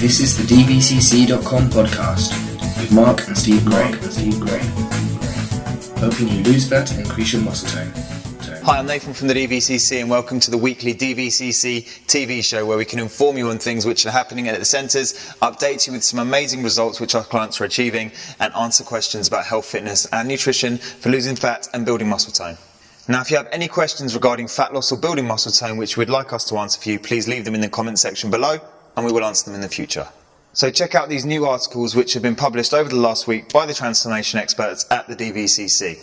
This is the DVCC.com podcast with Mark and Steve Gray. Steve Gray. Helping you lose fat and increase your muscle tone. Hi, I'm Nathan from the DVCC and welcome to the weekly DVCC TV show where we can inform you on things which are happening at the centres, update you with some amazing results which our clients are achieving and answer questions about health, fitness and nutrition for losing fat and building muscle tone. Now, if you have any questions regarding fat loss or building muscle tone which you would like us to answer for you, please leave them in the comment section below and we will answer them in the future. So check out these new articles which have been published over the last week by the transformation experts at the DVCC.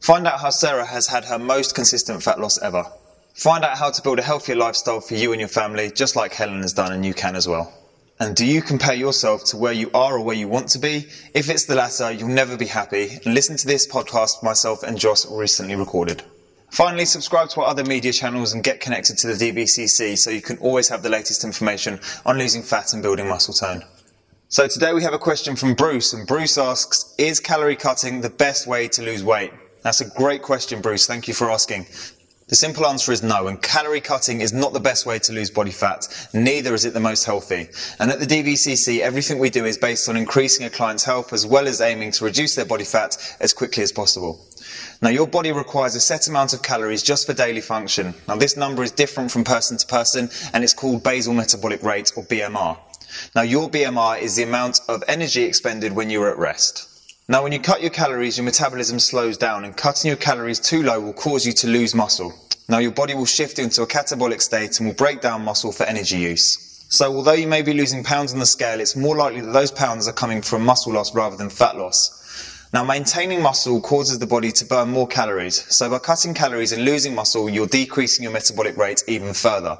Find out how Sarah has had her most consistent fat loss ever. Find out how to build a healthier lifestyle for you and your family, just like Helen has done and you can as well. And do you compare yourself to where you are or where you want to be? If it's the latter, you'll never be happy. And listen to this podcast myself and Joss recently recorded. Finally, subscribe to our other media channels and get connected to the DVCC so you can always have the latest information on losing fat and building muscle tone. So today we have a question from Bruce, and Bruce asks, is calorie cutting the best way to lose weight? That's a great question, Bruce. Thank you for asking. The simple answer is no, and calorie cutting is not the best way to lose body fat, neither is it the most healthy. And at the DVCC, everything we do is based on increasing a client's health as well as aiming to reduce their body fat as quickly as possible. Now, your body requires a set amount of calories just for daily function. Now, this number is different from person to person, and it's called basal metabolic rate, or BMR. Now, your BMR is the amount of energy expended when you're at rest. Now, when you cut your calories, your metabolism slows down, and cutting your calories too low will cause you to lose muscle. Now, your body will shift into a catabolic state and will break down muscle for energy use. So, although you may be losing pounds on the scale, it's more likely that those pounds are coming from muscle loss rather than fat loss. Now, maintaining muscle causes the body to burn more calories. So by cutting calories and losing muscle, you're decreasing your metabolic rate even further.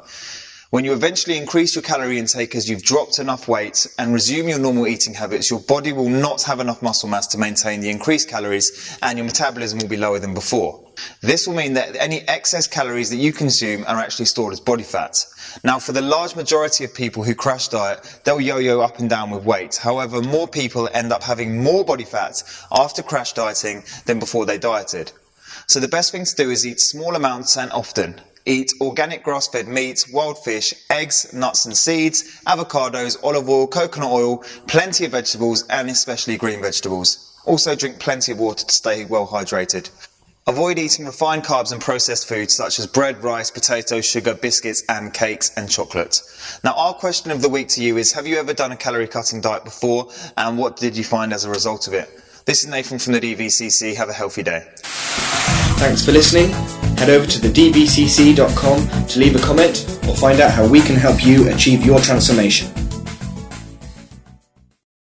When you eventually increase your calorie intake as you've dropped enough weight and resume your normal eating habits, your body will not have enough muscle mass to maintain the increased calories and your metabolism will be lower than before. This will mean that any excess calories that you consume are actually stored as body fat. Now, for the large majority of people who crash diet, they'll yo-yo up and down with weight. However, more people end up having more body fat after crash dieting than before they dieted. So the best thing to do is eat small amounts and often. Eat organic grass-fed meat, wild fish, eggs, nuts and seeds, avocados, olive oil, coconut oil, plenty of vegetables and especially green vegetables. Also drink plenty of water to stay well hydrated. Avoid eating refined carbs and processed foods such as bread, rice, potatoes, sugar, biscuits and cakes and chocolate. Now our question of the week to you is have you ever done a calorie cutting diet before and what did you find as a result of it? This is Nathan from the DVCC. Have a healthy day. Thanks for listening. Head over to the DVCC.com to leave a comment or find out how we can help you achieve your transformation.